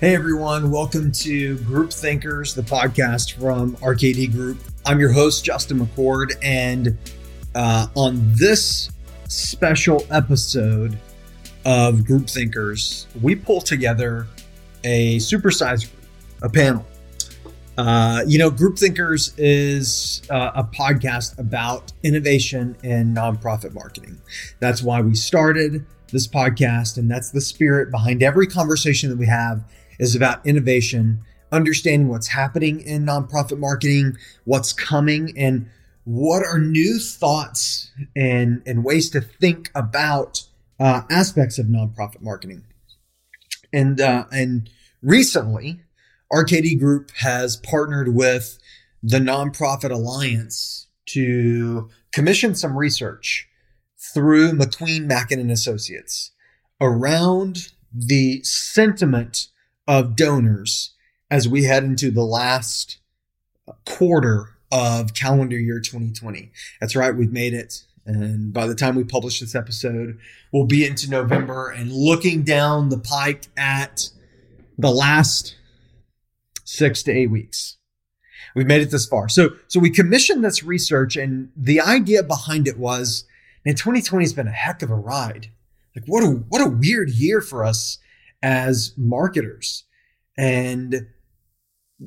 Hey everyone, welcome to Group Thinkers, the podcast from RKD Group. I'm your host, Justin McCord, and uh, on this special episode of Group Thinkers, we pull together a supersized group, a panel. Uh, you know, Group Thinkers is uh, a podcast about innovation in nonprofit marketing. That's why we started this podcast, and that's the spirit behind every conversation that we have is about innovation, understanding what's happening in nonprofit marketing, what's coming, and what are new thoughts and, and ways to think about uh, aspects of nonprofit marketing. And uh, and recently, RKD Group has partnered with the Nonprofit Alliance to commission some research through McQueen Mackin and Associates around the sentiment of donors as we head into the last quarter of calendar year 2020. That's right, we've made it. And by the time we publish this episode, we'll be into November and looking down the pike at the last six to eight weeks. We've made it this far. So, so we commissioned this research and the idea behind it was, man, 2020 has been a heck of a ride. Like what a, what a weird year for us as marketers. And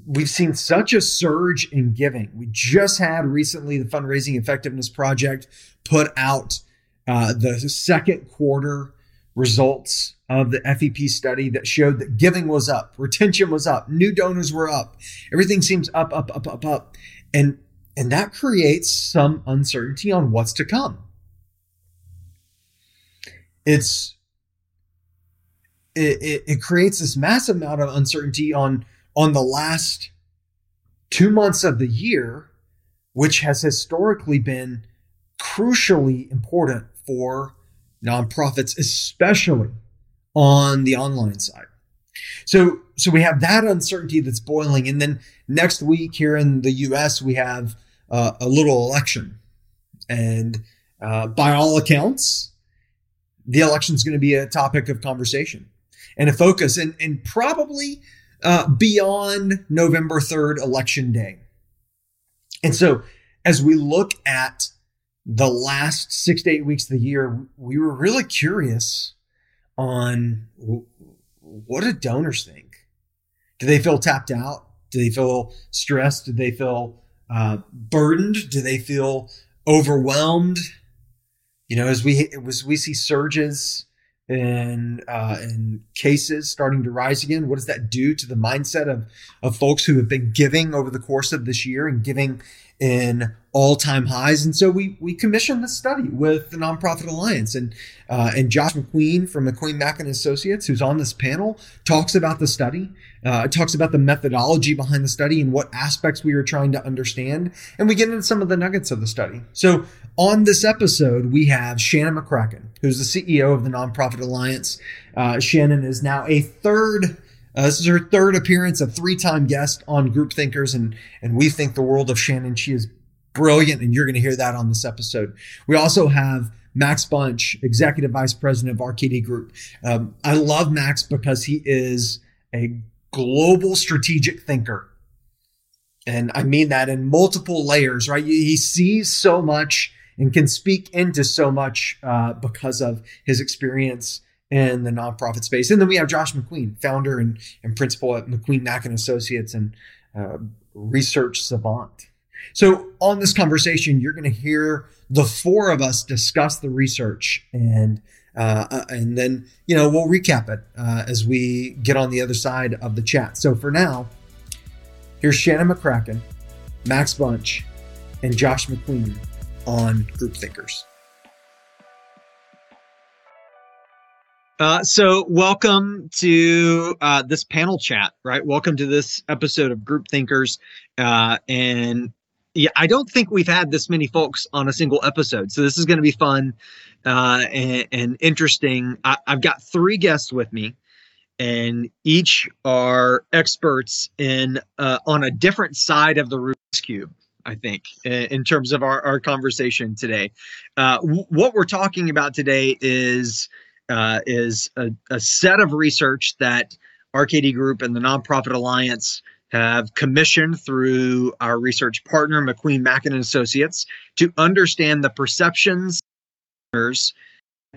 we've seen such a surge in giving. We just had recently the Fundraising Effectiveness Project put out uh, the second quarter results of the FEP study that showed that giving was up, retention was up, new donors were up, everything seems up, up, up, up, up, and and that creates some uncertainty on what's to come. It's it, it, it creates this massive amount of uncertainty on on the last two months of the year, which has historically been crucially important for nonprofits, especially on the online side. So, so we have that uncertainty that's boiling, and then next week here in the U.S. we have uh, a little election, and uh, by all accounts, the election is going to be a topic of conversation and a focus and, and probably uh, beyond November 3rd, election day. And so as we look at the last six to eight weeks of the year, we were really curious on what do donors think? Do they feel tapped out? Do they feel stressed? Do they feel uh, burdened? Do they feel overwhelmed? You know, as we as we see surges and uh, and cases starting to rise again. What does that do to the mindset of of folks who have been giving over the course of this year and giving in all time highs? And so we we commissioned this study with the Nonprofit Alliance and uh, and Josh McQueen from McQueen Mackin Associates, who's on this panel, talks about the study, uh, talks about the methodology behind the study and what aspects we are trying to understand, and we get into some of the nuggets of the study. So on this episode, we have Shannon McCracken, who's the CEO of the Nonprofit Alliance. Uh, Shannon is now a third. Uh, this is her third appearance, a three-time guest on Group Thinkers, and and we think the world of Shannon. She is brilliant, and you're going to hear that on this episode. We also have Max Bunch, Executive Vice President of RKD Group. Um, I love Max because he is a global strategic thinker. And I mean that in multiple layers, right? He sees so much and can speak into so much uh, because of his experience in the nonprofit space. And then we have Josh McQueen, founder and, and principal at McQueen Mackin Associates and uh, research savant. So on this conversation, you're going to hear the four of us discuss the research and uh, uh, and then you know we'll recap it uh, as we get on the other side of the chat. So for now, here's Shannon McCracken, Max Bunch, and Josh McQueen on Group Thinkers. Uh, so, welcome to uh, this panel chat, right? Welcome to this episode of Group Thinkers. Uh, and yeah, I don't think we've had this many folks on a single episode. So, this is going to be fun uh, and, and, interesting. I, I've got three guests with me and each are experts in uh, on a different side of the Rubik's cube. I think, in terms of our, our conversation today. Uh, w- what we're talking about today is uh, is a, a, set of research that RKD Group and the Nonprofit Alliance have commissioned through our research partner, McQueen Mackin and Associates, to understand the perceptions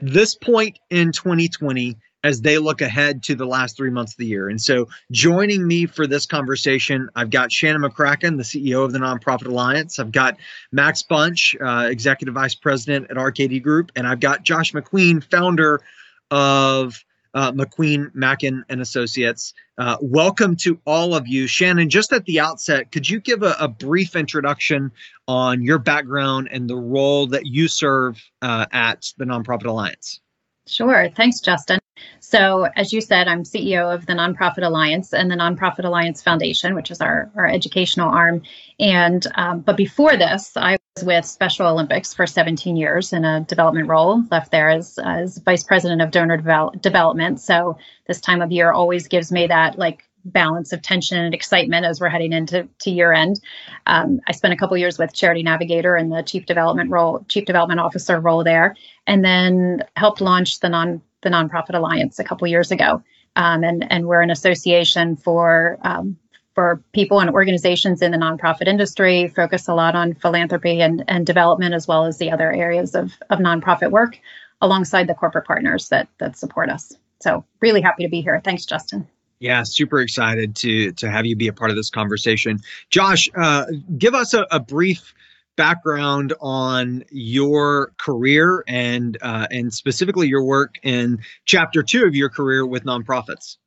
this point in 2020 as they look ahead to the last three months of the year. And so, joining me for this conversation, I've got Shannon McCracken, the CEO of the Nonprofit Alliance. I've got Max Bunch, uh, Executive Vice President at RKD Group. And I've got Josh McQueen, founder of uh, McQueen, Mackin, and Associates. Uh, welcome to all of you. Shannon, just at the outset, could you give a, a brief introduction on your background and the role that you serve uh, at the Nonprofit Alliance? Sure. Thanks, Justin. So, as you said, I'm CEO of the Nonprofit Alliance and the Nonprofit Alliance Foundation, which is our, our educational arm. And um, but before this, I was with Special Olympics for 17 years in a development role. Left there as as vice president of donor devel- development. So this time of year always gives me that like balance of tension and excitement as we're heading into to year end. Um, I spent a couple years with Charity Navigator in the chief development role, chief development officer role there, and then helped launch the non the nonprofit alliance a couple years ago. Um, and and we're an association for um, for people and organizations in the nonprofit industry. Focus a lot on philanthropy and and development as well as the other areas of of nonprofit work, alongside the corporate partners that that support us. So really happy to be here. Thanks, Justin. Yeah, super excited to to have you be a part of this conversation. Josh, uh, give us a, a, brief background on your career and uh, and specifically your work in chapter two of your career with nonprofits.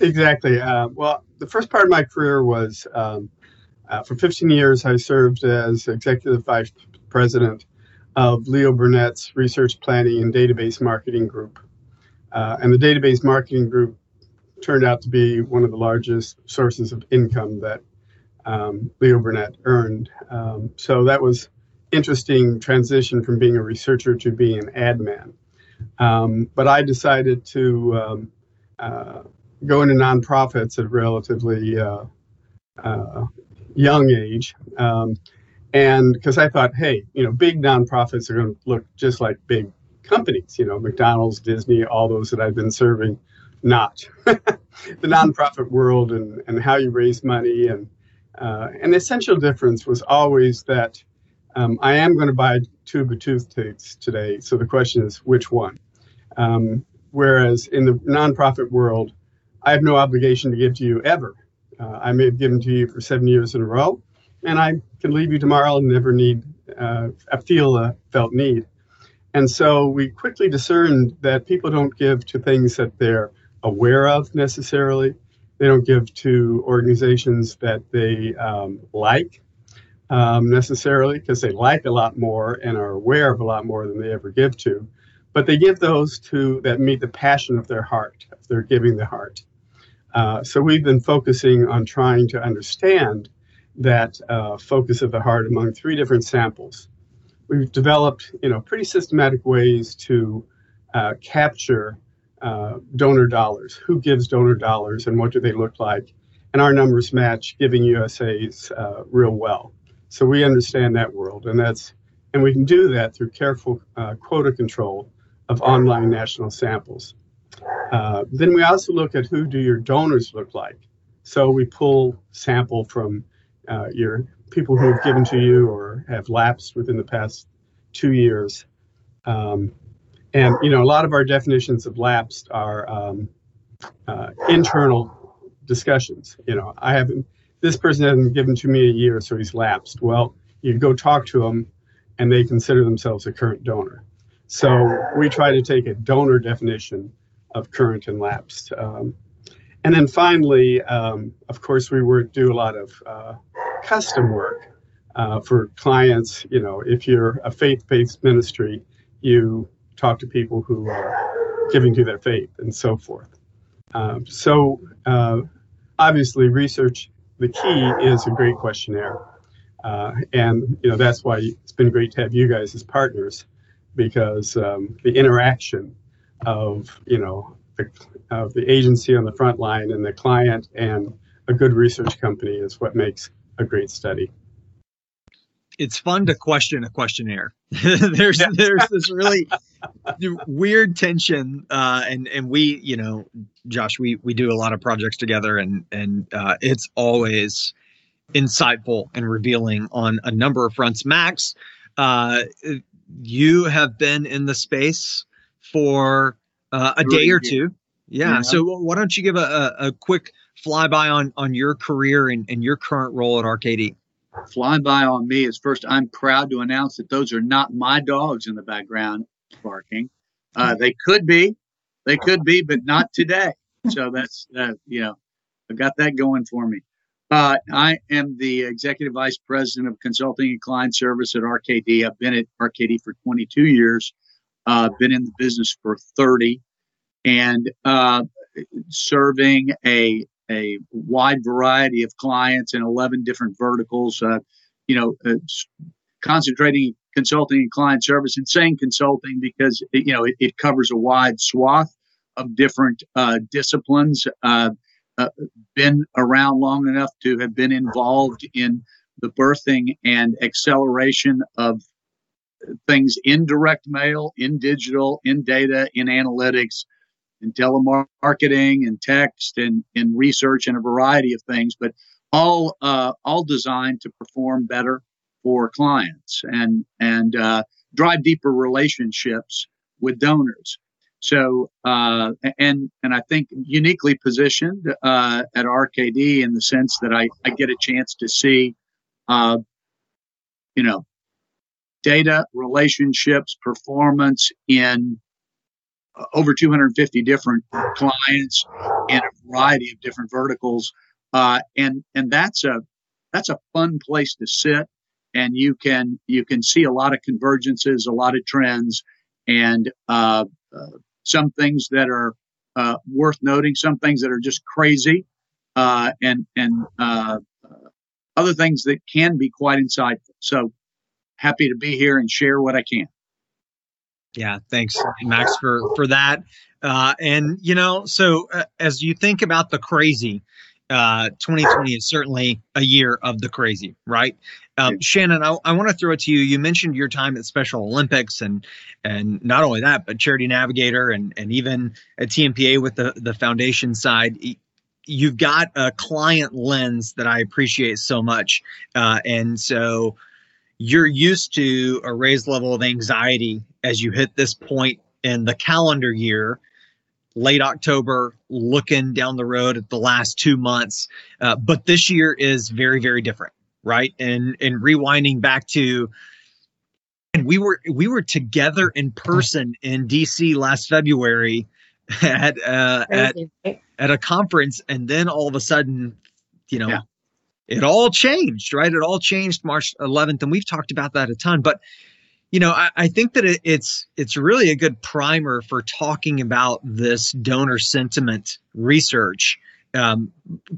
Exactly. Uh, well, the first part of my career was um, uh, for 15 years. I served as executive vice president of Leo Burnett's research planning and database marketing group. Uh, and the database marketing group turned out to be one of the largest sources of income that um, Leo Burnett earned. Um, so that was interesting transition from being a researcher to being an ad man. Um, but I decided to um, uh, go into nonprofits at a relatively uh, uh, young age. Um, and because I thought, hey, you know, big nonprofits are going to look just like big companies, you know, McDonald's, Disney, all those that I've been serving not the nonprofit world and, and how you raise money. And uh, an essential difference was always that um, I am going to buy tube of toothpaste today. So the question is, which one? Um, whereas in the nonprofit world, I have no obligation to give to you ever. Uh, I may have given to you for seven years in a row, and I can leave you tomorrow and never need, uh, feel a felt need. And so we quickly discerned that people don't give to things that they're aware of necessarily. They don't give to organizations that they um, like um, necessarily because they like a lot more and are aware of a lot more than they ever give to. But they give those to that meet the passion of their heart, they're giving the heart. Uh, so we've been focusing on trying to understand that uh, focus of the heart among three different samples. We've developed, you know, pretty systematic ways to uh, capture uh, donor dollars. Who gives donor dollars and what do they look like? And our numbers match Giving USA's uh, real well. So we understand that world, and that's and we can do that through careful uh, quota control of online national samples. Uh, then we also look at who do your donors look like. So we pull sample from uh, your people who have given to you or have lapsed within the past two years. Um, and you know, a lot of our definitions of lapsed are um, uh, internal discussions. You know, I haven't. This person hasn't given to me a year, so he's lapsed. Well, you go talk to them, and they consider themselves a current donor. So we try to take a donor definition of current and lapsed. Um, and then finally, um, of course, we work, do a lot of uh, custom work uh, for clients. You know, if you're a faith-based ministry, you talk to people who are giving to their faith and so forth. Um, so uh, obviously, research the key is a great questionnaire, uh, and you know that's why it's been great to have you guys as partners because um, the interaction of you know the, of the agency on the front line and the client and a good research company is what makes a great study it's fun to question a questionnaire. there's there's this really weird tension, uh, and and we, you know, Josh, we we do a lot of projects together, and and uh, it's always insightful and revealing on a number of fronts. Max, uh, you have been in the space for uh, a day or two. Yeah. yeah. So why don't you give a, a, a quick flyby on on your career and, and your current role at RKD? Flyby on me is first. I'm proud to announce that those are not my dogs in the background barking. Uh, they could be, they could be, but not today. So that's uh, you know, I've got that going for me. Uh, I am the executive vice president of consulting and client service at RKD. I've been at RKD for 22 years. Uh, been in the business for 30, and uh, serving a a wide variety of clients in 11 different verticals. Uh, you know, uh, concentrating consulting and client service and saying consulting because it, you know it, it, covers a wide swath of different uh, disciplines. Uh, uh, been around long enough to have been involved in the birthing and acceleration of things in direct mail, in digital, in data, in analytics, in telemarketing, and text, and in research, and a variety of things, but all uh, all designed to perform better for clients and and uh, drive deeper relationships with donors. So uh, and and I think uniquely positioned uh, at RKD in the sense that I, I get a chance to see, uh, you know, data, relationships, performance in over 250 different clients in a variety of different verticals, uh, and and that's a that's a fun place to sit, and you can you can see a lot of convergences, a lot of trends, and uh, uh some things that are uh, worth noting, some things that are just crazy, uh, and and other things that can be quite insightful. So happy to be here and share what I can. Yeah, thanks, Max, for for that. Uh, and you know, so uh, as you think about the crazy, uh, 2020 is certainly a year of the crazy, right? Um, Shannon, I, I want to throw it to you. You mentioned your time at Special Olympics, and and not only that, but Charity Navigator, and and even at TNPA with the the foundation side. You've got a client lens that I appreciate so much, uh, and so you're used to a raised level of anxiety as you hit this point in the calendar year late October, looking down the road at the last two months. Uh, but this year is very, very different, right? And and rewinding back to, and we were we were together in person in DC last February at uh, at at a conference, and then all of a sudden, you know. Yeah. It all changed, right? It all changed March 11th, and we've talked about that a ton. But you know, I, I think that it, it's it's really a good primer for talking about this donor sentiment research. Um,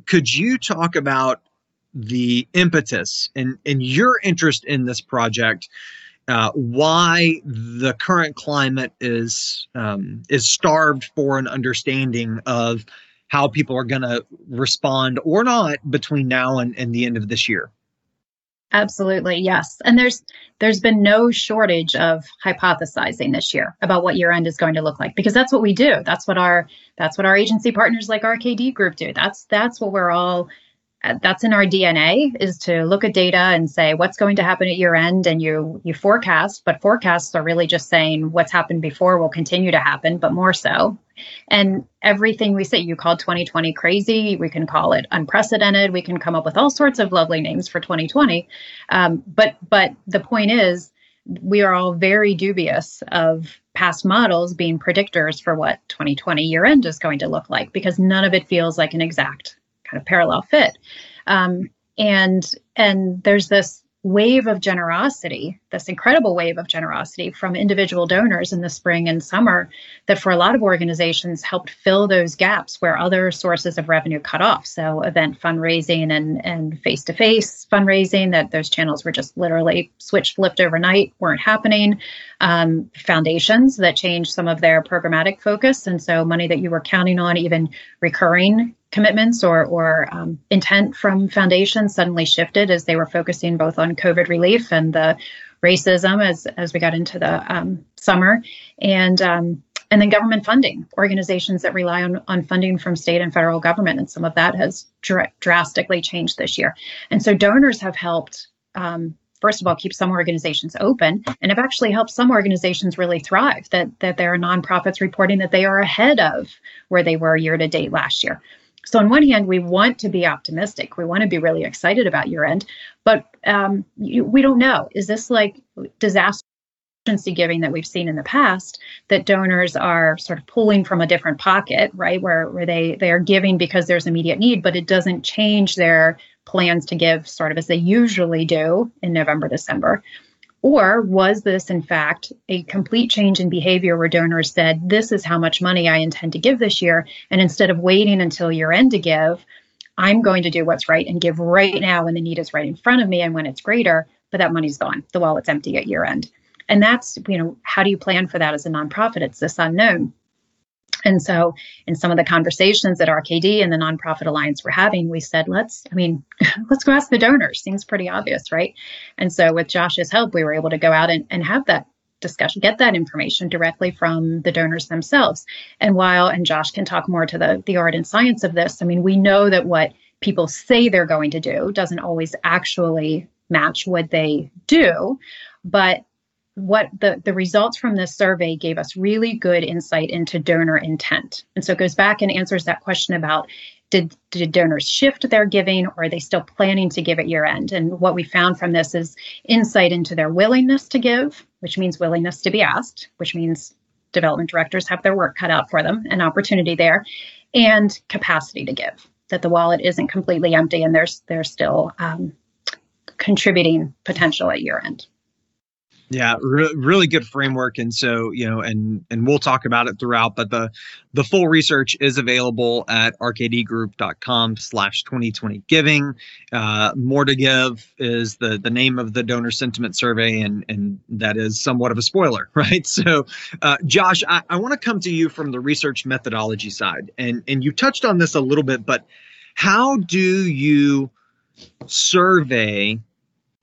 could you talk about the impetus and and your interest in this project? Uh, why the current climate is um, is starved for an understanding of how people are going to respond or not between now and, and the end of this year. Absolutely, yes. And there's there's been no shortage of hypothesizing this year about what year end is going to look like because that's what we do. That's what our that's what our agency partners like RKD Group do. That's that's what we're all that's in our DNA is to look at data and say what's going to happen at year end and you you forecast, but forecasts are really just saying what's happened before will continue to happen, but more so. And everything we say, you call 2020 crazy, we can call it unprecedented, we can come up with all sorts of lovely names for 2020. Um, but but the point is we are all very dubious of past models being predictors for what 2020 year end is going to look like because none of it feels like an exact kind of parallel fit. Um, and and there's this wave of generosity, this incredible wave of generosity from individual donors in the spring and summer that for a lot of organizations helped fill those gaps where other sources of revenue cut off. So event fundraising and and face-to-face fundraising that those channels were just literally switched flipped overnight, weren't happening. Um, foundations that changed some of their programmatic focus. And so money that you were counting on even recurring commitments or, or um, intent from foundations suddenly shifted as they were focusing both on COVID relief and the racism as as we got into the um, summer, and um, and then government funding, organizations that rely on, on funding from state and federal government, and some of that has dr- drastically changed this year. And so donors have helped. Um, first of all, keep some organizations open, and have actually helped some organizations really thrive. That that there are nonprofits reporting that they are ahead of where they were year to date last year. So on one hand, we want to be optimistic. We want to be really excited about year end, but um, you, we don't know. Is this like disaster emergency giving that we've seen in the past that donors are sort of pulling from a different pocket, right? Where where they they are giving because there's immediate need, but it doesn't change their plans to give sort of as they usually do in November, December. Or was this, in fact, a complete change in behavior where donors said, This is how much money I intend to give this year? And instead of waiting until year end to give, I'm going to do what's right and give right now when the need is right in front of me and when it's greater, but that money's gone. The wallet's empty at year end. And that's, you know, how do you plan for that as a nonprofit? It's this unknown. And so, in some of the conversations that RKD and the Nonprofit Alliance were having, we said, let's, I mean, let's go ask the donors. Seems pretty obvious, right? And so, with Josh's help, we were able to go out and, and have that discussion, get that information directly from the donors themselves. And while, and Josh can talk more to the, the art and science of this, I mean, we know that what people say they're going to do doesn't always actually match what they do. But what the, the results from this survey gave us really good insight into donor intent. And so it goes back and answers that question about did, did donors shift their giving or are they still planning to give at year end? And what we found from this is insight into their willingness to give, which means willingness to be asked, which means development directors have their work cut out for them, an opportunity there, and capacity to give, that the wallet isn't completely empty and there's, there's still um, contributing potential at year end. Yeah, re- really good framework, and so you know, and and we'll talk about it throughout. But the the full research is available at rkdgroup.com/slash 2020 giving. Uh, More to give is the the name of the donor sentiment survey, and and that is somewhat of a spoiler, right? So, uh, Josh, I, I want to come to you from the research methodology side, and and you touched on this a little bit, but how do you survey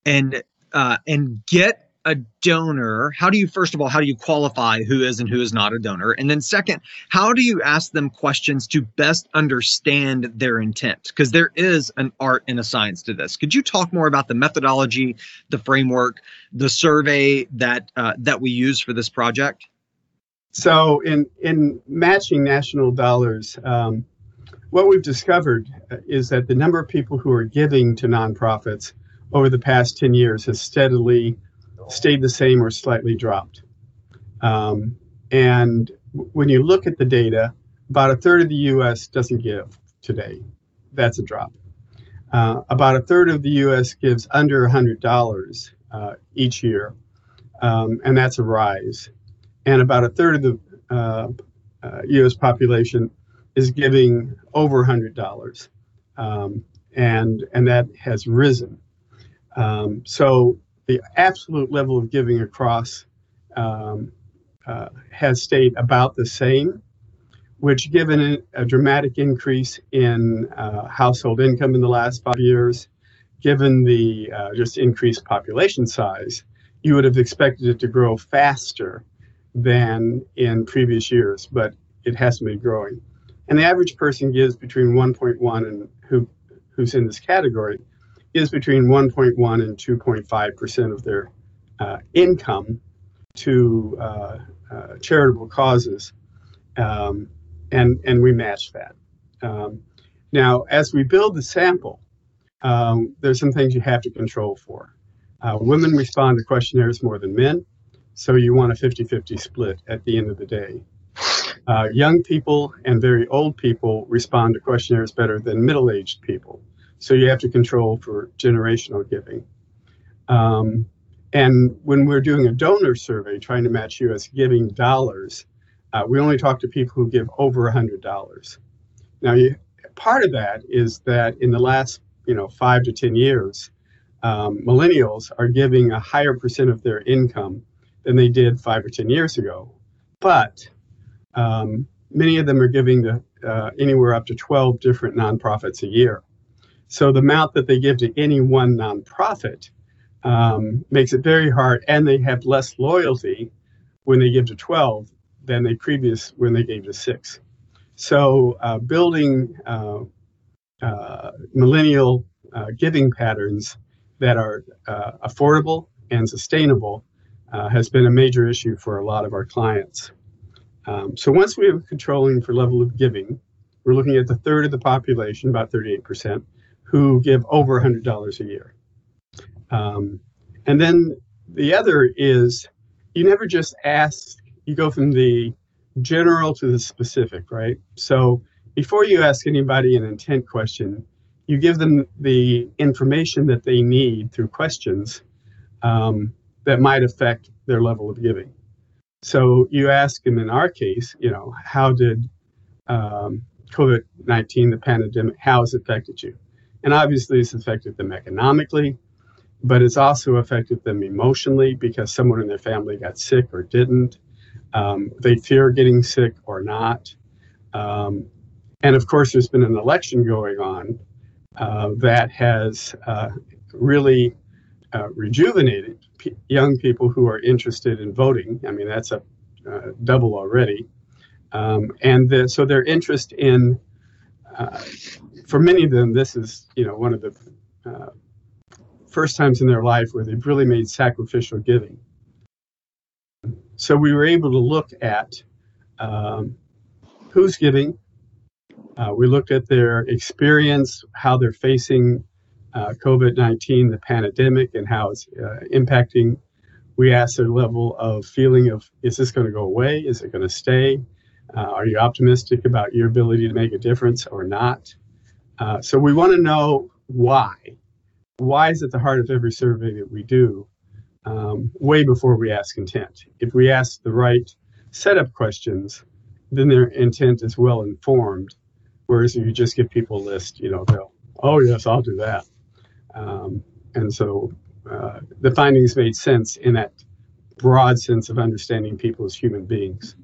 and uh, and get a donor, how do you first of all, how do you qualify who is and who is not a donor? And then second, how do you ask them questions to best understand their intent? Because there is an art and a science to this. Could you talk more about the methodology, the framework, the survey that uh, that we use for this project? So in in matching national dollars, um, what we've discovered is that the number of people who are giving to nonprofits over the past 10 years has steadily stayed the same or slightly dropped. Um, and when you look at the data, about a third of the U.S. doesn't give today. That's a drop. Uh, about a third of the U.S. gives under $100 uh, each year, um, and that's a rise. And about a third of the uh, U.S. Uh, population is giving over $100, um, and and that has risen. Um, so the absolute level of giving across um, uh, has stayed about the same, which, given a, dramatic increase in uh, household income in the last five years, given the uh, just increased population size, you would have expected it to grow faster than in previous years, but it hasn't been growing. And the average person gives between 1.1 and who who's in this category is between 1.1 and 2.5 percent of their uh, income to uh, uh, charitable causes, um, and and we match that. Um, now, as we build the sample, um, there's some things you have to control for. Uh, women respond to questionnaires more than men, so you want a 50-50 split at the end of the day. Uh, young people and very old people respond to questionnaires better than middle-aged people. So you have to control for generational giving. Um, and when we're doing a donor survey, trying to match U.S. giving dollars, uh, we only talk to people who give over $100. Now, you, part of that is that in the last, you know, five to 10 years, um, millennials are giving a higher percent of their income than they did five or 10 years ago. But um, many of them are giving uh, anywhere up to 12 different nonprofits a year. So the amount that they give to any one nonprofit um, makes it very hard, and they have less loyalty when they give to 12 than they previous when they gave to six. So uh, building uh, uh, millennial uh, giving patterns that are uh, affordable and sustainable uh, has been a major issue for a lot of our clients. Um, so once we have controlling for level of giving, we're looking at the third of the population, about 38%, who give over $100 a year. Um, and then the other is you never just ask, you go from the general to the specific, right? So before you ask anybody an intent question, you give them the information that they need through questions um, that might affect their level of giving. So you ask them in our case, you know, how did um, COVID 19, the pandemic, how has it affected you? And obviously, it's affected them economically, but it's also affected them emotionally because someone in their family got sick or didn't. Um, they fear getting sick or not. Um, and of course, there's been an election going on uh, that has uh, really uh, rejuvenated p- young people who are interested in voting. I mean, that's a uh, double already. Um, and the, so their interest in, uh, for many of them, this is you know one of the uh, first times in their life where they've really made sacrificial giving. So we were able to look at um, who's giving. Uh, we looked at their experience, how they're facing uh, COVID 19, the pandemic, and how it's uh, impacting. We asked their level of feeling of is this going to go away? Is it going to stay? Uh, are you optimistic about your ability to make a difference or not? Uh, so we want to know why. Why is at the heart of every survey that we do, um, way before we ask intent. If we ask the right setup questions, then their intent is well informed. Whereas if you just give people a list, you know, they'll, oh, yes, I'll do that. Um, and so uh, the findings made sense in that broad sense of understanding people as human beings.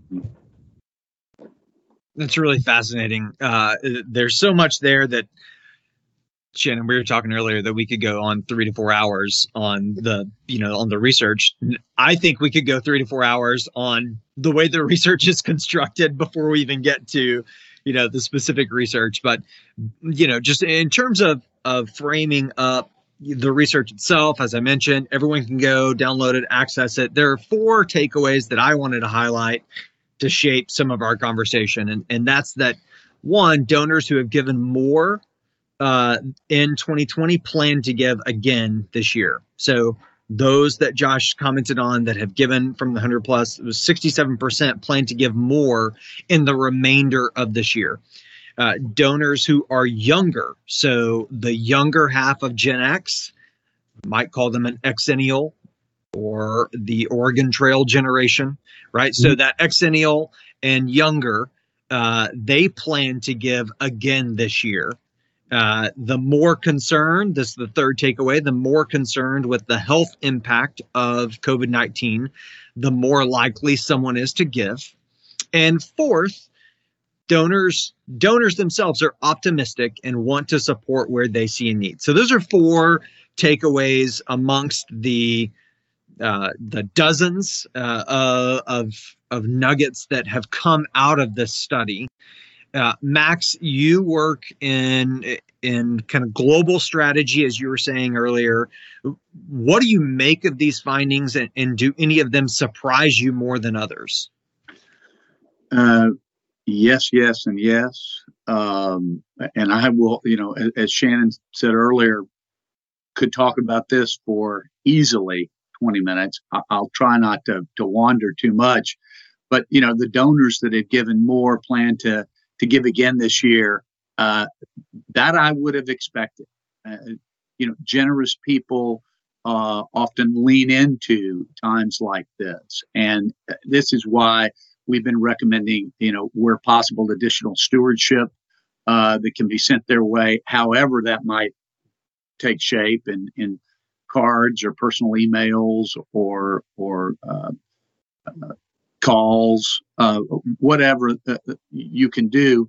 That's really fascinating. Uh, there's so much there that Shannon, we were talking earlier that we could go on three to four hours on the, you know, on the research. I think we could go three to four hours on the way the research is constructed before we even get to, you know, the specific research. But, you know, just in terms of of framing up the research itself, as I mentioned, everyone can go download it, access it. There are four takeaways that I wanted to highlight to shape some of our conversation, and and that's that one donors who have given more uh, in 2020 plan to give again this year. So those that Josh commented on that have given from the 100 plus, it was 67% plan to give more in the remainder of this year. Uh, donors who are younger, so the younger half of Gen X, might call them an exennial or the Oregon Trail generation, right? Mm-hmm. So that exennial and younger, uh, they plan to give again this year. Uh, the more concerned, this is the third takeaway, the more concerned with the health impact of COVID 19, the more likely someone is to give. And fourth, donors donors themselves are optimistic and want to support where they see a need. So those are four takeaways amongst the uh, the dozens uh, of of nuggets that have come out of this study. Uh, Max, you work in in kind of global strategy, as you were saying earlier. What do you make of these findings, and, and do any of them surprise you more than others? Uh, yes, yes, and yes. Um, and I will, you know, as, as Shannon said earlier, could talk about this for easily 20 minutes. I, will try not to, to wander too much. But, you know, the donors that had given more plan to to give again this year. Uh, that I would have expected. Uh, you know, generous people uh, often lean into times like this, and this is why we've been recommending, you know, where possible, additional stewardship uh, that can be sent their way, however that might take shape and, in cards or personal emails or or uh, uh, calls, uh, whatever you can do.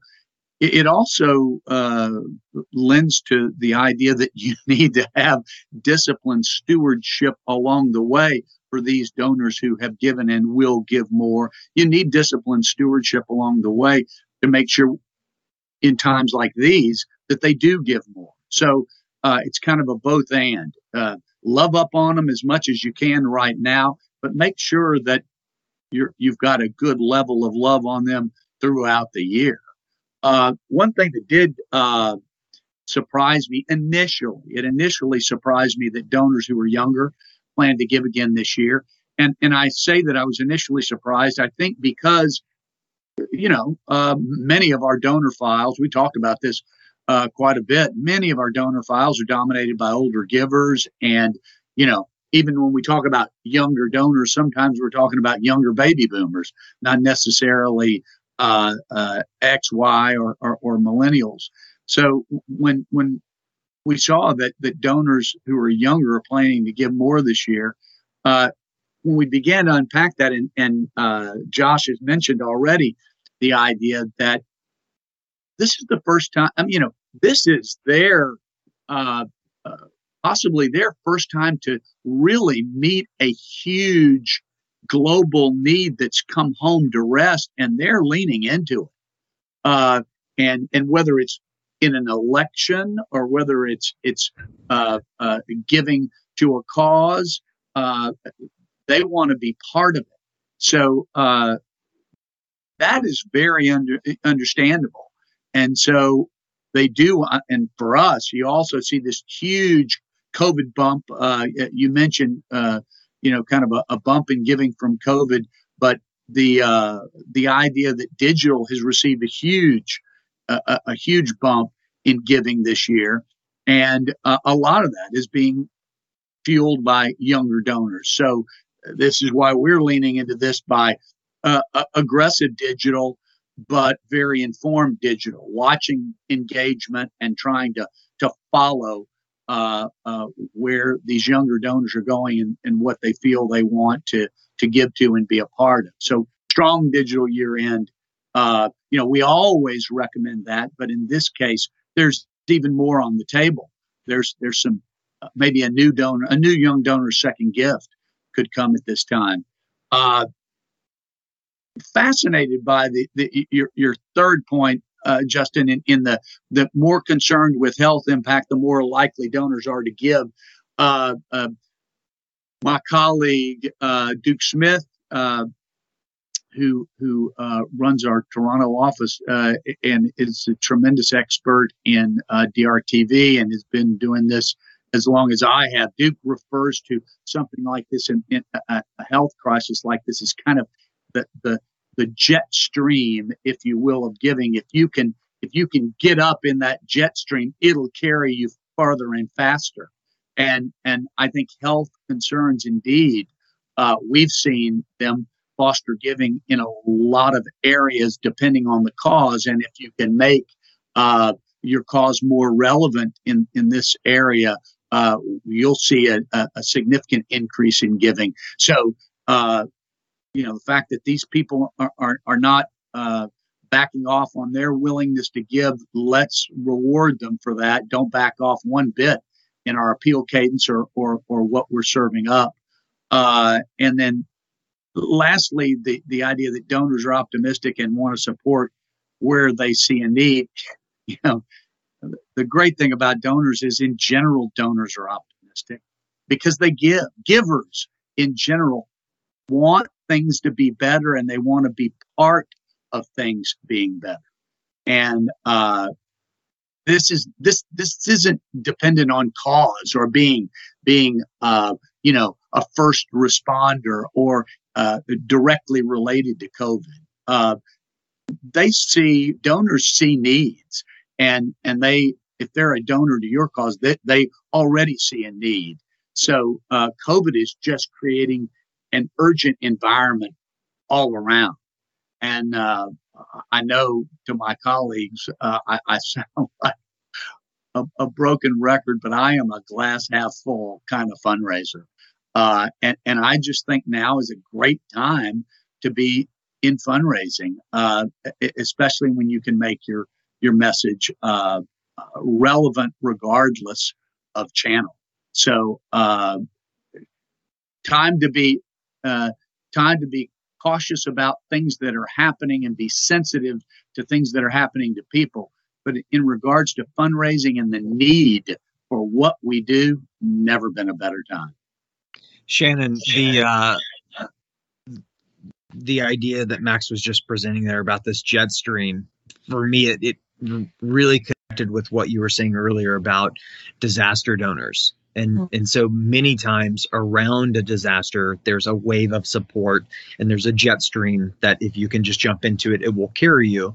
it, it also uh, lends to the idea that you need to have disciplined stewardship along the way for these donors who have given and will give more. You need disciplined stewardship along the way to make sure in times like these that they do give more. So uh, it's kind of a both and. Uh, love up on them as much as you can right now, but make sure that you're, you've got a good level of love on them throughout the year. Uh, one thing that did uh, surprise me initially, it initially surprised me that donors who were younger plan to give again this year. And, and I say that I was initially surprised, I think, because, you know, uh, many of our donor files, we talked about this uh, quite a bit. Many of our donor files are dominated by older givers. And, you know, even when we talk about younger donors, sometimes we're talking about younger baby boomers, not necessarily uh, uh, X, Y, or, or, or millennials. So when when we saw that that donors who are younger are planning to give more this year, uh, when we began to unpack that, and, and uh, Josh has mentioned already the idea that this is the first time. I mean, you know, this is their uh, uh, possibly their first time to really meet a huge global need that's come home to rest, and they're leaning into it. Uh, and and whether it's in an election or whether it's it's uh, uh, giving to a cause, uh, they want to be part of it. So that is very under, understandable. And so they do. Uh, and for us, you also see this huge COVID bump. Uh, you mentioned, uh, you know, kind of a, a, bump in giving from COVID, but the uh, the idea that digital has received a huge a, a huge bump in giving this year, and uh, a lot of that is being fueled by younger donors. So this is why we're leaning into this by uh, aggressive digital but very informed digital, watching engagement and trying to to follow uh, uh, where these younger donors are going and, and what they feel they want to to give to and be a part of. So strong digital year end. Uh, you know, we always recommend that, but in this case, there's even more on the table. There's there's some uh, maybe a new donor, a new young donor second gift could come at this time. Uh, fascinated by the, the your, your third point, uh, Justin, in, in the the more concerned with health impact, the more likely donors are to give. Uh, uh, my colleague uh, Duke Smith, uh, who who uh, runs our Toronto office and is a tremendous expert in DRTV and has been doing this as long as I have. Duke refers to something like this in, in a, a health crisis like this is kind of the, the the jet stream, if you will, of giving. If you can if you can get up in that jet stream, it'll carry you farther and faster. And and I think health concerns indeed, uh, we've seen them foster giving in a lot of areas depending on the cause. And if you can make uh, your cause more relevant in, in this area, uh, you'll see a, a, significant increase in giving. So uh, you know the fact that these people are are, are not uh, backing off on their willingness to give let's reward them for that. Don't back off one bit in our appeal cadence or or, or what we're serving up. Uh, and then lastly the the idea that donors are optimistic and want to support where they see a need. You know the great thing about donors is in general donors are optimistic because they give givers in general want things to be better and they want to be part of things being better. And uh, this is this this isn't dependent on cause or being being uh, you know a first responder or uh, directly related to COVID. Uh, they see donors see needs and and they if they're a donor to your cause they, they already see a need so uh, covid is just creating an urgent environment all around. And uh, I know to my colleagues, uh, I, I, sound like a, a, broken record, but I am a glass half full kind of fundraiser. Uh, and, and I just think now is a great time to be in fundraising, uh, especially when you can make your your message uh, relevant regardless of channel. So uh, time to be uh, time to be cautious about things that are happening and be sensitive to things that are happening to people. But in regards to fundraising and the need for what we do, never been a better time. Shannon, the uh, the idea that Max was just presenting there about this jet stream, for me, it, it really connected with what you were saying earlier about disaster donors. And, mm-hmm. and so many times around a disaster, there's a wave of support and there's a jet stream that if you can just jump into it, it will carry you.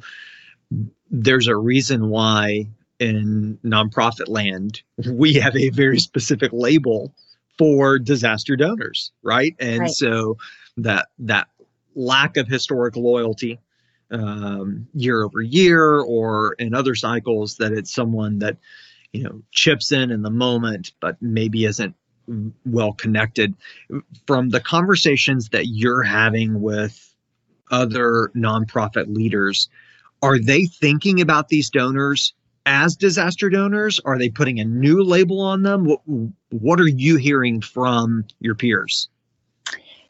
There's a reason why in nonprofit land, we have a very specific label for disaster donors, right? And right. so that that lack of historic loyalty um, year over year or in other cycles that it's someone that you know chips in in the moment but maybe isn't well connected from the conversations that you're having with other nonprofit leaders. Are they thinking about these donors as disaster donors? Are they putting a new label on them? What, what are you hearing from your peers?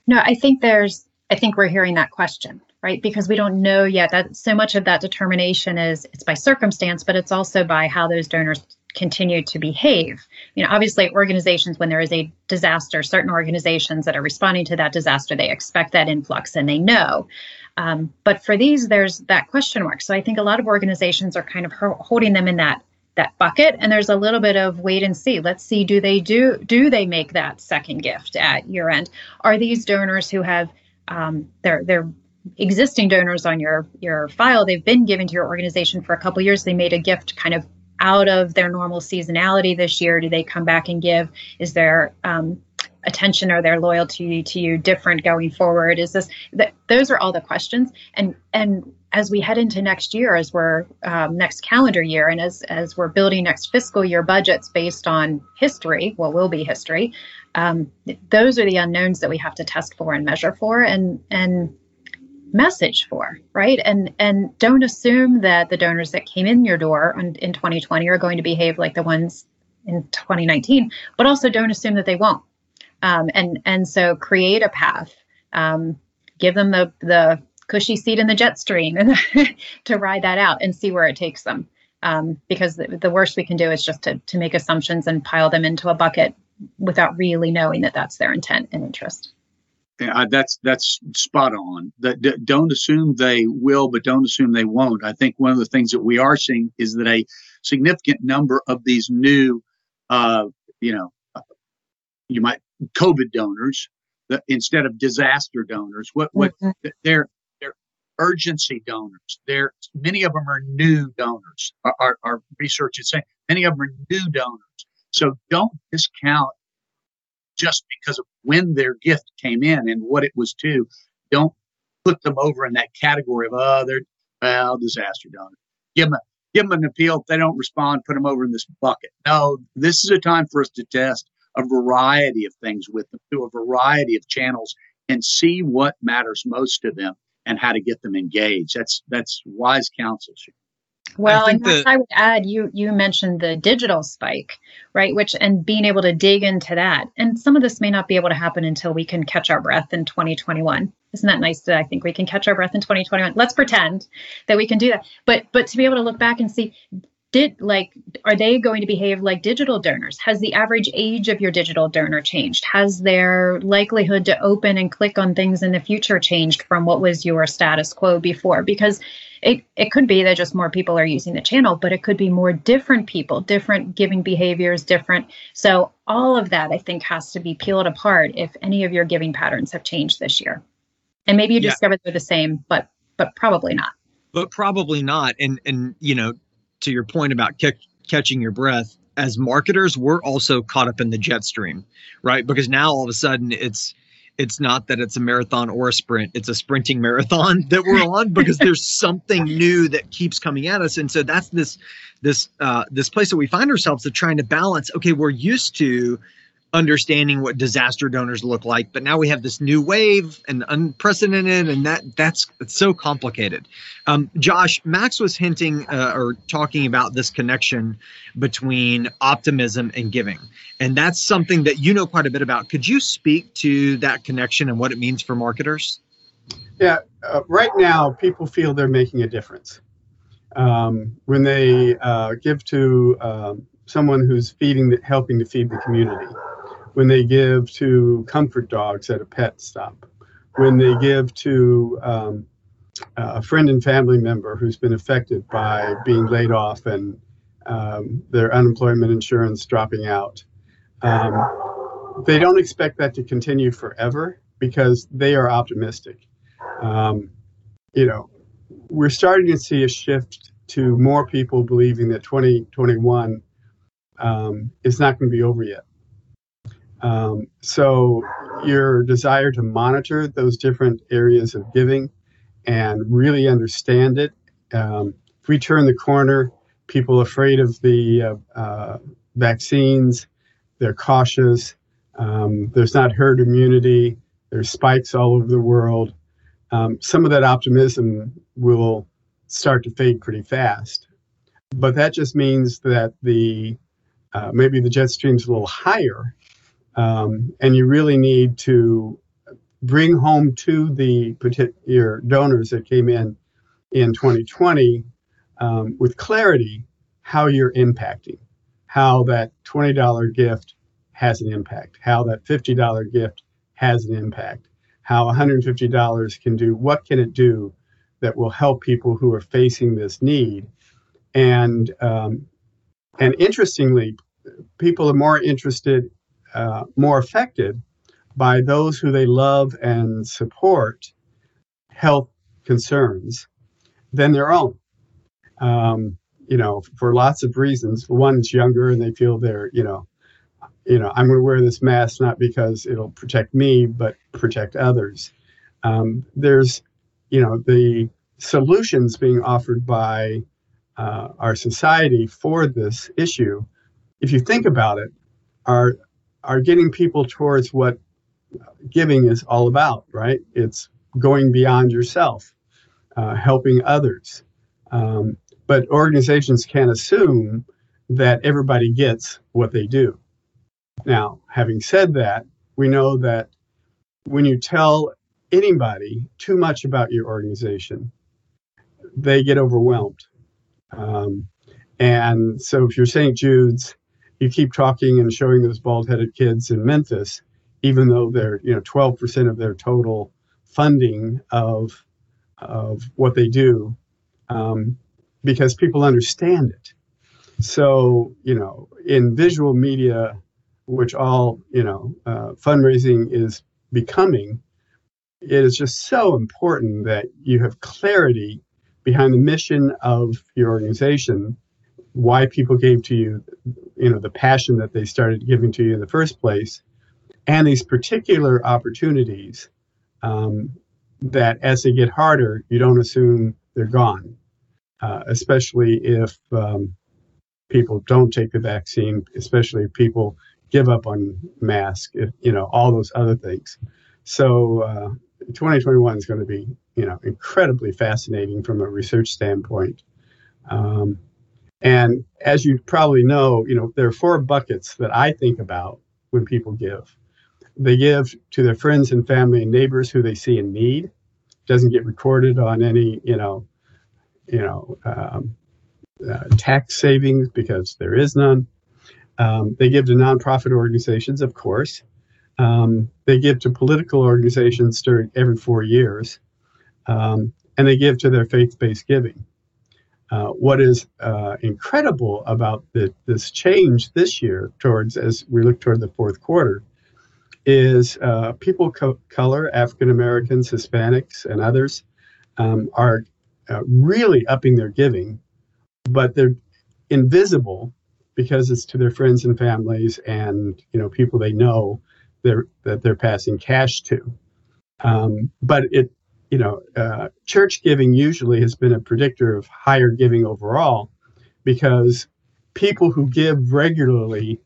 No i think there's I think we're hearing that question, right? Because we don't know yet. That so much of that determination is it's by circumstance, but it's also by how those donors continue to behave. You know, obviously organizations when there is a disaster, certain organizations that are responding to that disaster, they expect that influx and they know. Um, but for these, there's that question mark. So I think a lot of organizations are kind of holding them in that that bucket and there's a little bit of wait and see let's see do they do do they make that second gift at year end are these donors who have um, they're they're existing donors on your your file. They've been giving to your organization for a couple years. They made a gift kind of out of their normal seasonality this year. Do they come back and give? Is their um, attention or their loyalty to you different going forward? Is this that those are all the questions and and as we head into next year, as we're um, next calendar year, and as as we're building next fiscal year budgets based on history, what will be history, um, those are the unknowns that we have to test for and measure for and and message for right? And and don't assume that the donors that came in your door in, in 2020 are going to behave like the ones in 2019 but also don't assume that they won't. Um, and and so create a path um, give them the the cushy seat in the jet stream and to ride that out and see where it takes them. Um, because the, the worst we can do is just to, to make assumptions and pile them into a bucket without really knowing that that's their intent and interest. Yeah, that's that's spot on. That d- don't assume they will, but don't assume they won't. I think one of the things that we are seeing is that a significant number of these new, uh, you know, you might COVID donors that instead of disaster donors, what what mm-hmm. they're they're urgency donors. They're many of them are new donors. Our, our, our research is saying many of them are new donors so don't discount just because of when their gift came in and what it was to. Don't put them over in that category of, oh, they're, well, disaster donor. Give them, give them an appeal. If they don't respond, put them over in this bucket. No, this is a time for us to test a variety of things with them through a variety of channels and see what matters most to them and how to get them engaged. That's, that's wise counsel. Well, and that, I would add, you you mentioned the digital spike, right? Which and being able to dig into that, and some of this may not be able to happen until we can catch our breath in 2021. Isn't that nice that I think we can catch our breath in 2021? Let's pretend that we can do that. But but to be able to look back and see, did like are they going to behave like digital donors? Has the average age of your digital donor changed? Has their likelihood to open and click on things in the future changed from what was your status quo before? Because it, it could be that just more people are using the channel, but it could be more different people, different giving behaviors, different. So all of that I think has to be peeled apart if any of your giving patterns have changed this year. And maybe you yeah. discover they're the same, but but probably not. But probably not. And and you know, to your point about c- catching your breath, as marketers, we're also caught up in the jet stream, right? Because now all of a sudden it's it's not that it's a marathon or a sprint it's a sprinting marathon that we're on because there's something new that keeps coming at us and so that's this this uh, this place that we find ourselves of trying to balance okay we're used to understanding what disaster donors look like but now we have this new wave and unprecedented and that that's it's so complicated. Um, josh max was hinting uh, or talking about this connection between optimism and giving. And that's something that you know quite a bit about. Could you speak to that connection and what it means for marketers? Yeah uh, right now people feel they're making a difference. Um, when they uh, give to um, someone who's feeding the, helping to feed the community when they give to comfort dogs at a pet stop, when they give to um, a friend and family member who's been affected by being laid off and um, their unemployment insurance dropping out. Um, they don't expect that to continue forever because they are optimistic. Um, you know, we're starting to see a shift to more people believing that 2021 um, is not going to be over yet. Um, so your desire to monitor those different areas of giving and really understand it. Um, if we turn the corner, people afraid of the uh, uh, vaccines, they're cautious. Um, there's not herd immunity. There's spikes all over the world. Um, some of that optimism will start to fade pretty fast. But that just means that the uh, maybe the jet stream's a little higher um, and you really need to bring home to the your donors that came in in 2020 um, with clarity how you're impacting, how that $20 gift has an impact, how that $50 gift has an impact, how $150 can do, what can it do that will help people who are facing this need. And, um, and interestingly, people are more interested uh, more affected by those who they love and support health concerns than their own. Um, you know, for lots of reasons. One is younger and they feel they're, you know, you know, I'm going to wear this mask not because it'll protect me, but protect others. Um, there's, you know, the solutions being offered by uh, our society for this issue, if you think about it, are are getting people towards what giving is all about, right? It's going beyond yourself, uh, helping others. Um, but organizations can't assume that everybody gets what they do. Now, having said that, we know that when you tell anybody too much about your organization, they get overwhelmed. Um, and so if you're St. Jude's, you keep talking and showing those bald-headed kids in Memphis, even though they're you know 12% of their total funding of of what they do, um, because people understand it. So you know, in visual media, which all you know, uh, fundraising is becoming, it is just so important that you have clarity behind the mission of your organization why people gave to you, you know, the passion that they started giving to you in the first place, and these particular opportunities um, that as they get harder, you don't assume they're gone, uh, especially if um, people don't take the vaccine, especially if people give up on masks, if, you know, all those other things. So uh, 2021 is going to be, you know, incredibly fascinating from a research standpoint. Um, and as you probably know, you know, there are four buckets that I think about when people give. They give to their friends and family and neighbors who they see in need. Doesn't get recorded on any, you know, you know, um, uh, tax savings because there is none. Um, they give to nonprofit organizations, of course. Um, they give to political organizations during every four years, um, and they give to their faith-based giving. Uh, what is uh, incredible about the, this change this year towards as we look toward the fourth quarter is uh, people co- color african americans hispanics and others um, are uh, really upping their giving but they're invisible because it's to their friends and families and you know people they know that they're passing cash to. Um, but it you know, uh, church giving usually has been a predictor of higher giving overall because people who give regularly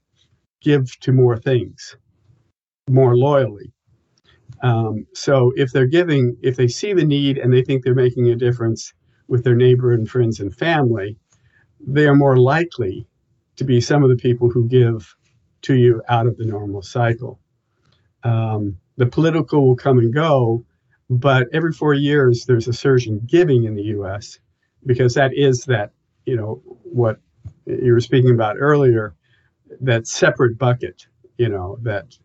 give to more things more loyally. Um, so if they're giving, if they see the need and they think they're making a difference with their neighbor and friends and family, they are more likely to be some of the people who give to you out of the normal cycle. Um, the political will come and go, but every four years there's a surge in giving in the U.S. because that is that you know what you were speaking about earlier, that separate bucket. You know that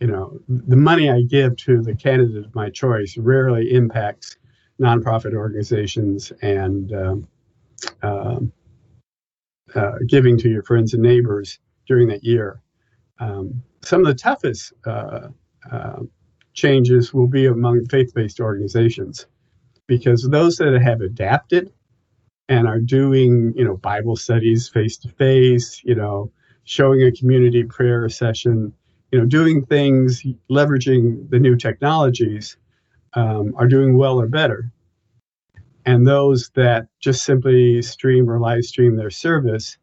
you know the money I give to the candidate of my choice rarely impacts nonprofit organizations and um, uh, giving to your friends and neighbors during that year. Um, some of the toughest uh, uh, changes will be among faith-based organizations because those that have adapted and are doing, you know, Bible studies face to face, you know, showing a community prayer session, you know, doing things leveraging the new technologies um, are doing well or better. And those that just simply stream or live stream their service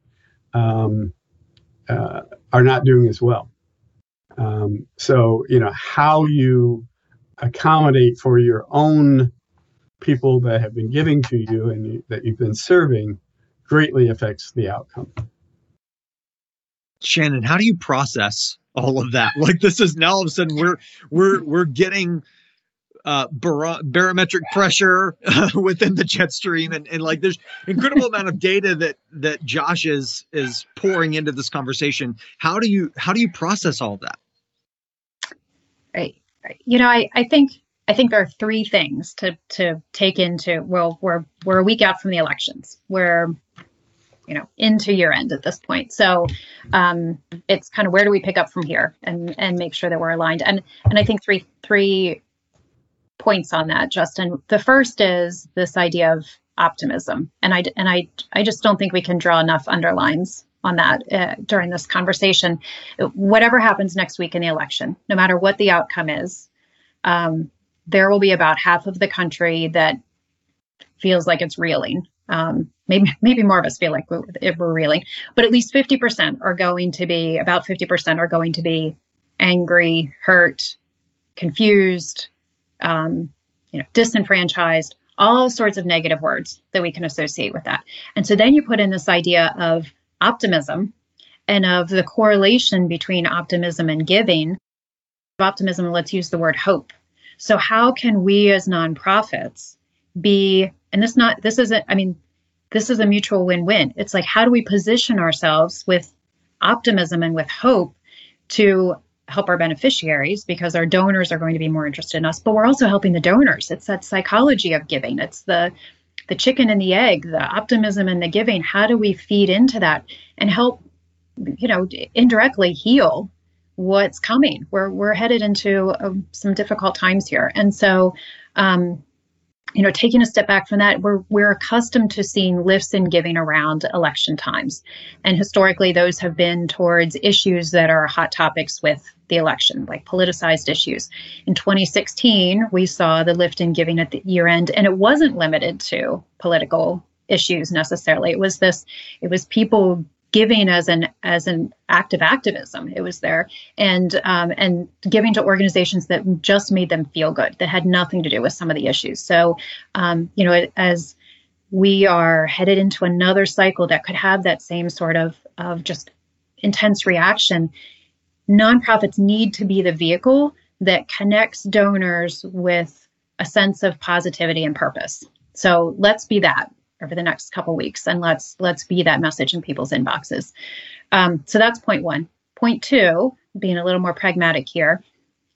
um, uh, are not doing as well. Um, so, you know, how you accommodate for your own people that have been giving to you and you, that you've been serving greatly affects the outcome. Shannon, how do you process all of that? Like this is now all of a sudden we're we're we're getting uh, bar- barometric pressure uh, within the jet stream, and, and like there's incredible amount of data that that Josh is is pouring into this conversation. How do you how do you process all of that? You know, I I think I think there are three things to to take into. Well, we're we're a week out from the elections. We're you know into year end at this point so um, it's kind of where do we pick up from here and and make sure that we're aligned and and i think three three points on that justin the first is this idea of optimism and i and i i just don't think we can draw enough underlines on that uh, during this conversation whatever happens next week in the election no matter what the outcome is um, there will be about half of the country that feels like it's reeling um, maybe maybe more of us feel like we're, we're reeling, but at least 50% are going to be about 50% are going to be angry, hurt, confused, um, you know, disenfranchised, all sorts of negative words that we can associate with that. And so then you put in this idea of optimism and of the correlation between optimism and giving. Optimism, let's use the word hope. So how can we as nonprofits be and this not this isn't i mean this is a mutual win-win it's like how do we position ourselves with optimism and with hope to help our beneficiaries because our donors are going to be more interested in us but we're also helping the donors it's that psychology of giving it's the the chicken and the egg the optimism and the giving how do we feed into that and help you know indirectly heal what's coming? We're we're headed into um, some difficult times here. And so um, you know, taking a step back from that, we're we're accustomed to seeing lifts in giving around election times, and historically those have been towards issues that are hot topics with the election, like politicized issues. In 2016, we saw the lift in giving at the year end, and it wasn't limited to political issues necessarily. It was this, it was people giving as an as an act of activism. It was there, and um, and giving to organizations that just made them feel good, that had nothing to do with some of the issues. So, um, you know, as we are headed into another cycle that could have that same sort of of just intense reaction, nonprofits need to be the vehicle that connects donors with a sense of positivity and purpose. So let's be that over the next couple weeks and let's let's be that message in people's inboxes. Um, so that's point one. Point two being a little more pragmatic here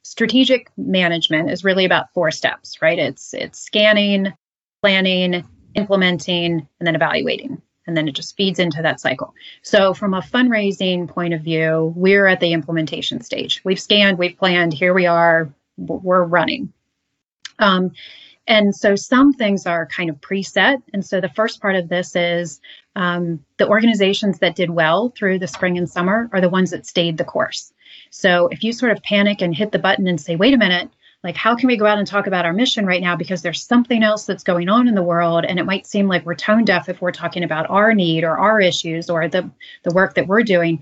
strategic management is really about four steps right? It's it's scanning planning implementing and then evaluating and then it just feeds into that cycle so from a fundraising point of view we're at the implementation stage we've scanned we've planned here we are we're running um, and so some things are kind of preset. And so the first part of this is um, the organizations that did well through the spring and summer are the ones that stayed the course. So if you sort of panic and hit the button and say, wait a minute, like how can we go out and talk about our mission right now because there's something else that's going on in the world and it might seem like we're tone deaf if we're talking about our need or our issues or the the work that we're doing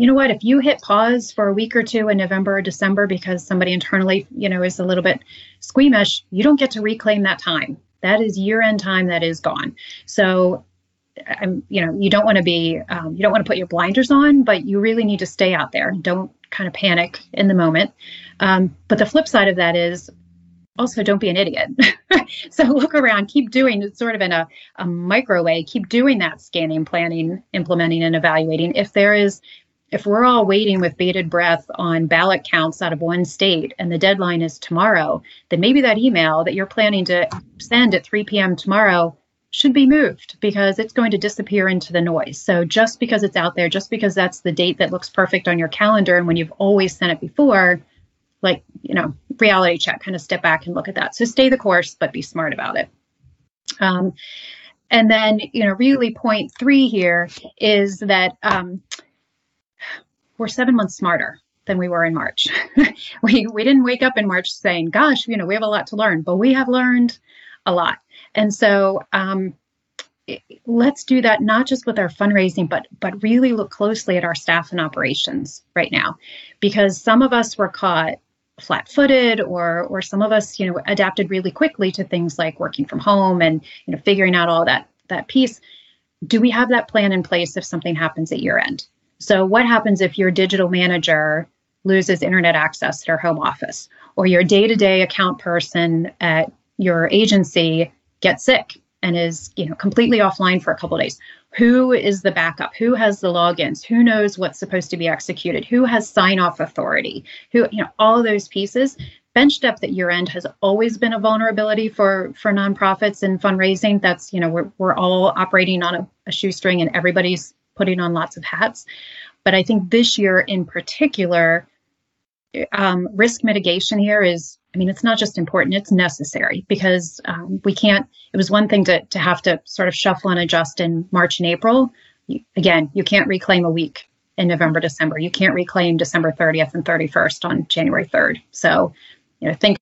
you know what, if you hit pause for a week or two in November or December because somebody internally, you know, is a little bit squeamish, you don't get to reclaim that time. That is year end time that is gone. So I'm, you know, you don't want to be, um, you don't want to put your blinders on, but you really need to stay out there. Don't kind of panic in the moment. Um, but the flip side of that is also don't be an idiot. so look around, keep doing it sort of in a, a micro way, keep doing that scanning, planning, implementing, and evaluating. If there is if we're all waiting with bated breath on ballot counts out of one state and the deadline is tomorrow, then maybe that email that you're planning to send at 3 p.m. tomorrow should be moved because it's going to disappear into the noise. So just because it's out there, just because that's the date that looks perfect on your calendar and when you've always sent it before, like, you know, reality check, kind of step back and look at that. So stay the course, but be smart about it. Um, and then, you know, really point three here is that um, we're seven months smarter than we were in March. we we didn't wake up in March saying, "Gosh, you know, we have a lot to learn," but we have learned a lot. And so, um, let's do that not just with our fundraising, but but really look closely at our staff and operations right now, because some of us were caught flat-footed, or or some of us, you know, adapted really quickly to things like working from home and you know figuring out all that that piece. Do we have that plan in place if something happens at year end? So, what happens if your digital manager loses internet access at their home office, or your day to day account person at your agency gets sick and is you know completely offline for a couple days? Who is the backup? Who has the logins? Who knows what's supposed to be executed? Who has sign off authority? Who you know all those pieces bench depth at year end has always been a vulnerability for for nonprofits and fundraising that's you know we're, we're all operating on a, a shoestring and everybody's putting on lots of hats. But I think this year in particular, um, risk mitigation here is, I mean, it's not just important, it's necessary because um, we can't, it was one thing to, to have to sort of shuffle and adjust in March and April. You, again, you can't reclaim a week in November, December. You can't reclaim December 30th and 31st on January 3rd. So, you know, think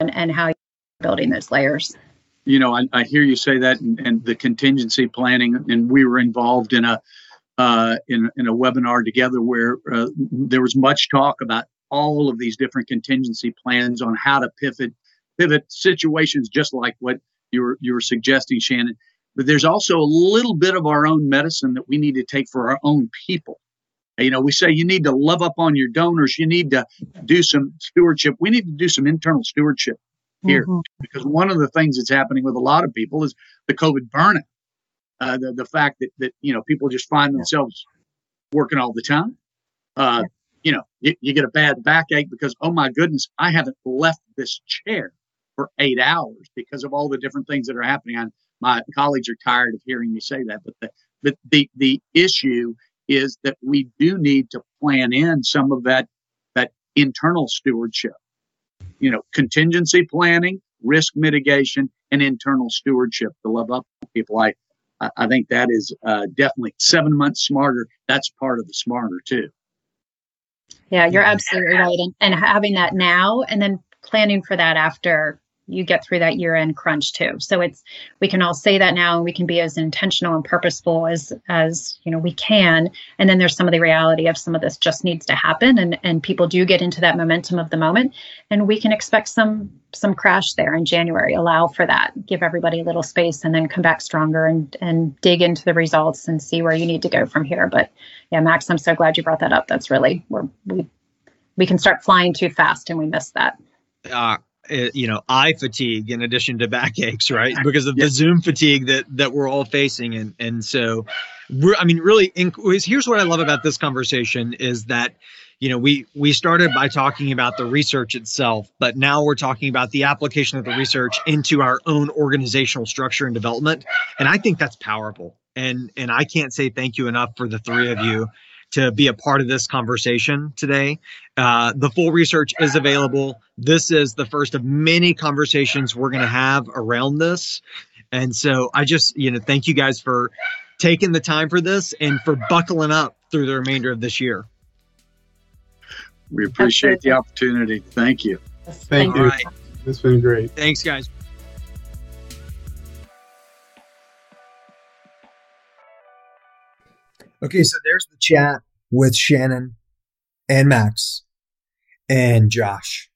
and, and how you're building those layers you know, I, I hear you say that, and, and, the contingency planning, and we were involved in a uh, in in a webinar together where uh, there was much talk about all of these different contingency plans on how to pivot pivot situations, just like what you were you were suggesting, Shannon. But there's also a little bit of our own medicine that we need to take for our own people. You know, we say you need to love up on your donors. You need to do some stewardship. We need to do some internal stewardship here mm-hmm. because one of the things that's happening with a lot of people is the COVID burnout. Uh, the, the fact that, that, you know, people just find themselves working all the time. Uh, you know, you, you get a bad backache because, oh my goodness, I haven't left this chair for eight hours because of all the different things that are happening. I, my colleagues are tired of hearing me say that, but the, but the, the issue is that we do need to plan in some of that, that internal stewardship you know, contingency planning, risk mitigation, and internal stewardship to love up people. I, I think that is uh, definitely seven months smarter. That's part of the smarter too. Yeah, you're absolutely right. And, and having that now and then planning for that after you get through that year end crunch too. So it's we can all say that now and we can be as intentional and purposeful as as you know we can. And then there's some of the reality of some of this just needs to happen and and people do get into that momentum of the moment and we can expect some some crash there in January. Allow for that. Give everybody a little space and then come back stronger and and dig into the results and see where you need to go from here. But yeah, Max, I'm so glad you brought that up. That's really we're we we can start flying too fast and we miss that. Uh, Eh, you know eye fatigue in addition to backaches right? Because of the zoom fatigue that that we're all facing. And and so we're i mean really in, here's what i love about this conversation is that you know we we started by talking about the research itself but now we're talking about the application of the research into our own organizational structure and development. And i think that's powerful. And and i can't say thank you enough for the three of you to be a part of this conversation today. Uh, the full research is available. This is the first of many conversations we're going to have around this. And so I just, you know, thank you guys for taking the time for this and for buckling up through the remainder of this year. We appreciate Absolutely. the opportunity. Thank you. Thank you. Right. It's been great. Thanks, guys. Okay, so there's the chat. with Shannon and Max and Josh.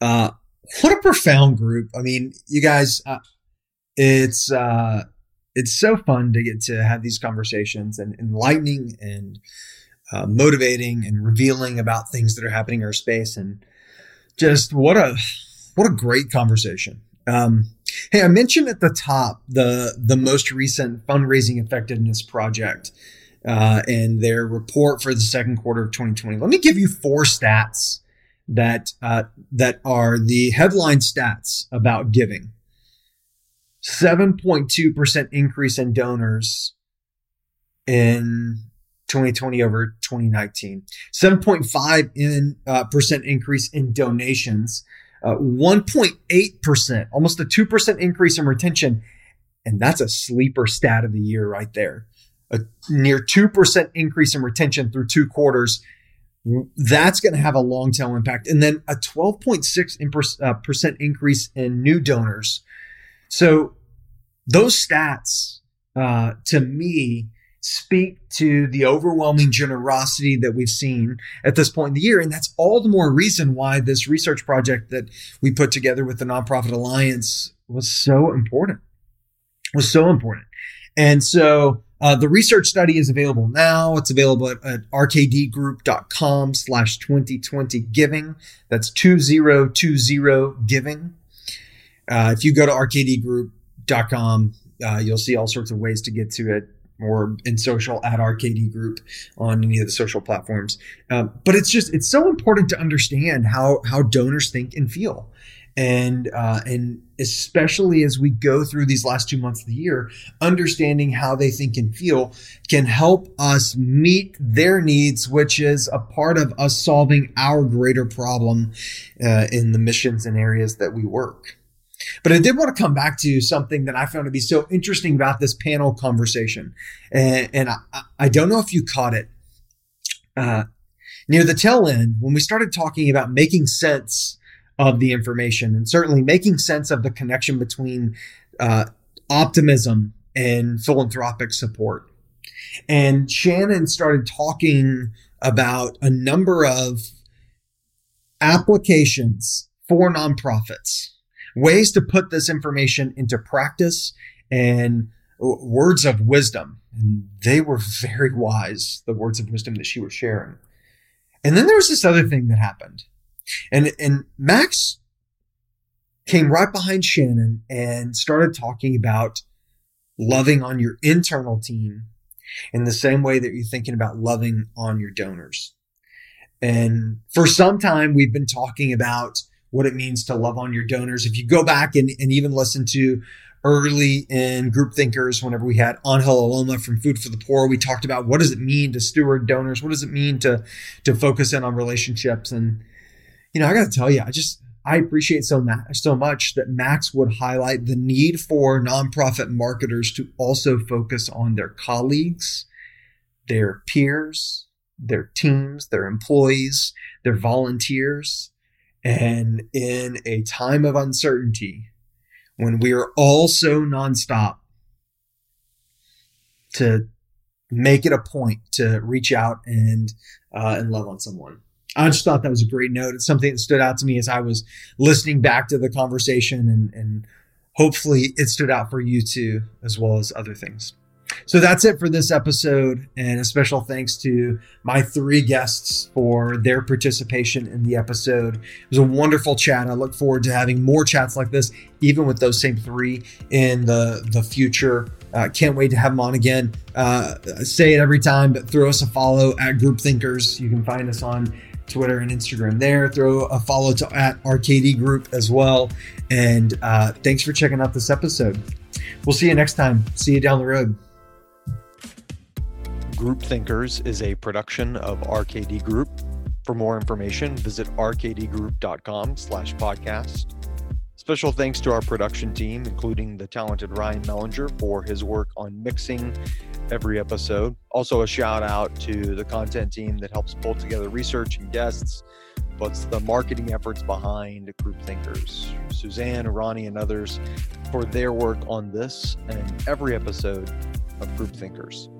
Uh, what a profound group. I mean, you guys, uh, it's, uh, it's so fun to get to have these conversations and enlightening and uh, motivating and revealing about things that are happening in our space and just what a what a great conversation um, hey i mentioned at the top the the most recent fundraising effectiveness project uh, and their report for the second quarter of 2020 let me give you four stats that uh, that are the headline stats about giving 7.2% increase in donors in 2020 over 2019. 7.5 in uh, percent increase in donations. Uh, 1.8%, almost a 2% increase in retention. And that's a sleeper stat of the year right there. A near 2% increase in retention through two quarters. That's going to have a long tail impact. And then a 12.6% uh, increase in new donors so those stats, uh, to me, speak to the overwhelming generosity that we've seen at this point in the year. And that's all the more reason why this research project that we put together with the Nonprofit Alliance was so important, was so important. And so uh, the research study is available now. It's available at, at rkdgroup.com slash 2020 giving. That's 2020 giving. Uh, if you go to rkdgroup.com, uh, you'll see all sorts of ways to get to it or in social at RKD Group on any of the social platforms. Um, but it's just it's so important to understand how how donors think and feel, and uh, and especially as we go through these last two months of the year, understanding how they think and feel can help us meet their needs, which is a part of us solving our greater problem uh, in the missions and areas that we work. But I did want to come back to something that I found to be so interesting about this panel conversation. And, and I, I, don't know if you caught it. Uh, near the tail end, when we started talking about making sense of the information and certainly making sense of the connection between uh, optimism and philanthropic support. And Shannon started talking about a number of applications for nonprofits ways to put this information into practice and words of wisdom. And they were very wise, the words of wisdom that she was sharing. And then there was this other thing that happened. And, and Max came right behind Shannon and started talking about loving on your internal team in the same way that you're thinking about loving on your donors. And for some time, we've been talking about what it means to love on your donors. If you go back and, and even listen to early in group thinkers, whenever we had Angel Aloma from Food for the Poor, we talked about what does it mean to steward donors? What does it mean to, to focus in on relationships? And, you know, I got to tell you, I just, I appreciate so much, so much that Max would highlight the need for nonprofit marketers to also focus on their colleagues, their peers, their teams, their employees, their volunteers, and in a time of uncertainty, when we are all so nonstop, to make it a point to reach out and uh, and love on someone. I just thought that was a great note. It's something that stood out to me as I was listening back to the conversation, and and hopefully it stood out for you too, as well as other things. So that's it for this episode. And a special thanks to my three guests for their participation in the episode. It was a wonderful chat. I look forward to having more chats like this, even with those same three in the, the future. Uh, can't wait to have them on again. Uh, say it every time, but throw us a follow at Group Thinkers. You can find us on Twitter and Instagram there. Throw a follow to at RKD Group as well. And uh, thanks for checking out this episode. We'll see you next time. See you down the road. Group Thinkers is a production of RKD Group. For more information, visit rkdgroup.com slash podcast. Special thanks to our production team, including the talented Ryan Mellinger for his work on mixing every episode. Also, a shout out to the content team that helps pull together research and guests, puts the marketing efforts behind Group Thinkers. Suzanne, Ronnie, and others for their work on this and every episode of Group Thinkers.